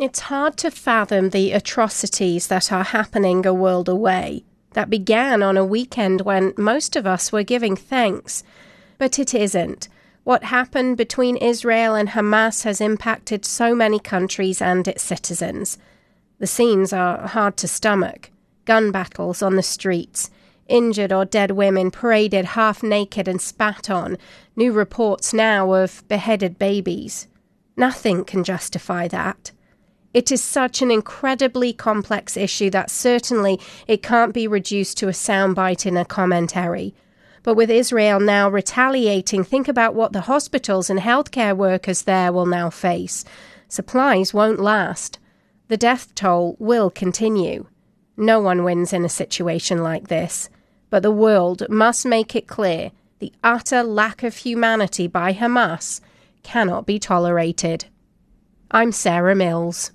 It's hard to fathom the atrocities that are happening a world away. That began on a weekend when most of us were giving thanks. But it isn't. What happened between Israel and Hamas has impacted so many countries and its citizens. The scenes are hard to stomach gun battles on the streets, injured or dead women paraded half naked and spat on, new reports now of beheaded babies. Nothing can justify that. It is such an incredibly complex issue that certainly it can't be reduced to a soundbite in a commentary. But with Israel now retaliating, think about what the hospitals and healthcare workers there will now face. Supplies won't last. The death toll will continue. No one wins in a situation like this. But the world must make it clear the utter lack of humanity by Hamas cannot be tolerated. I'm Sarah Mills.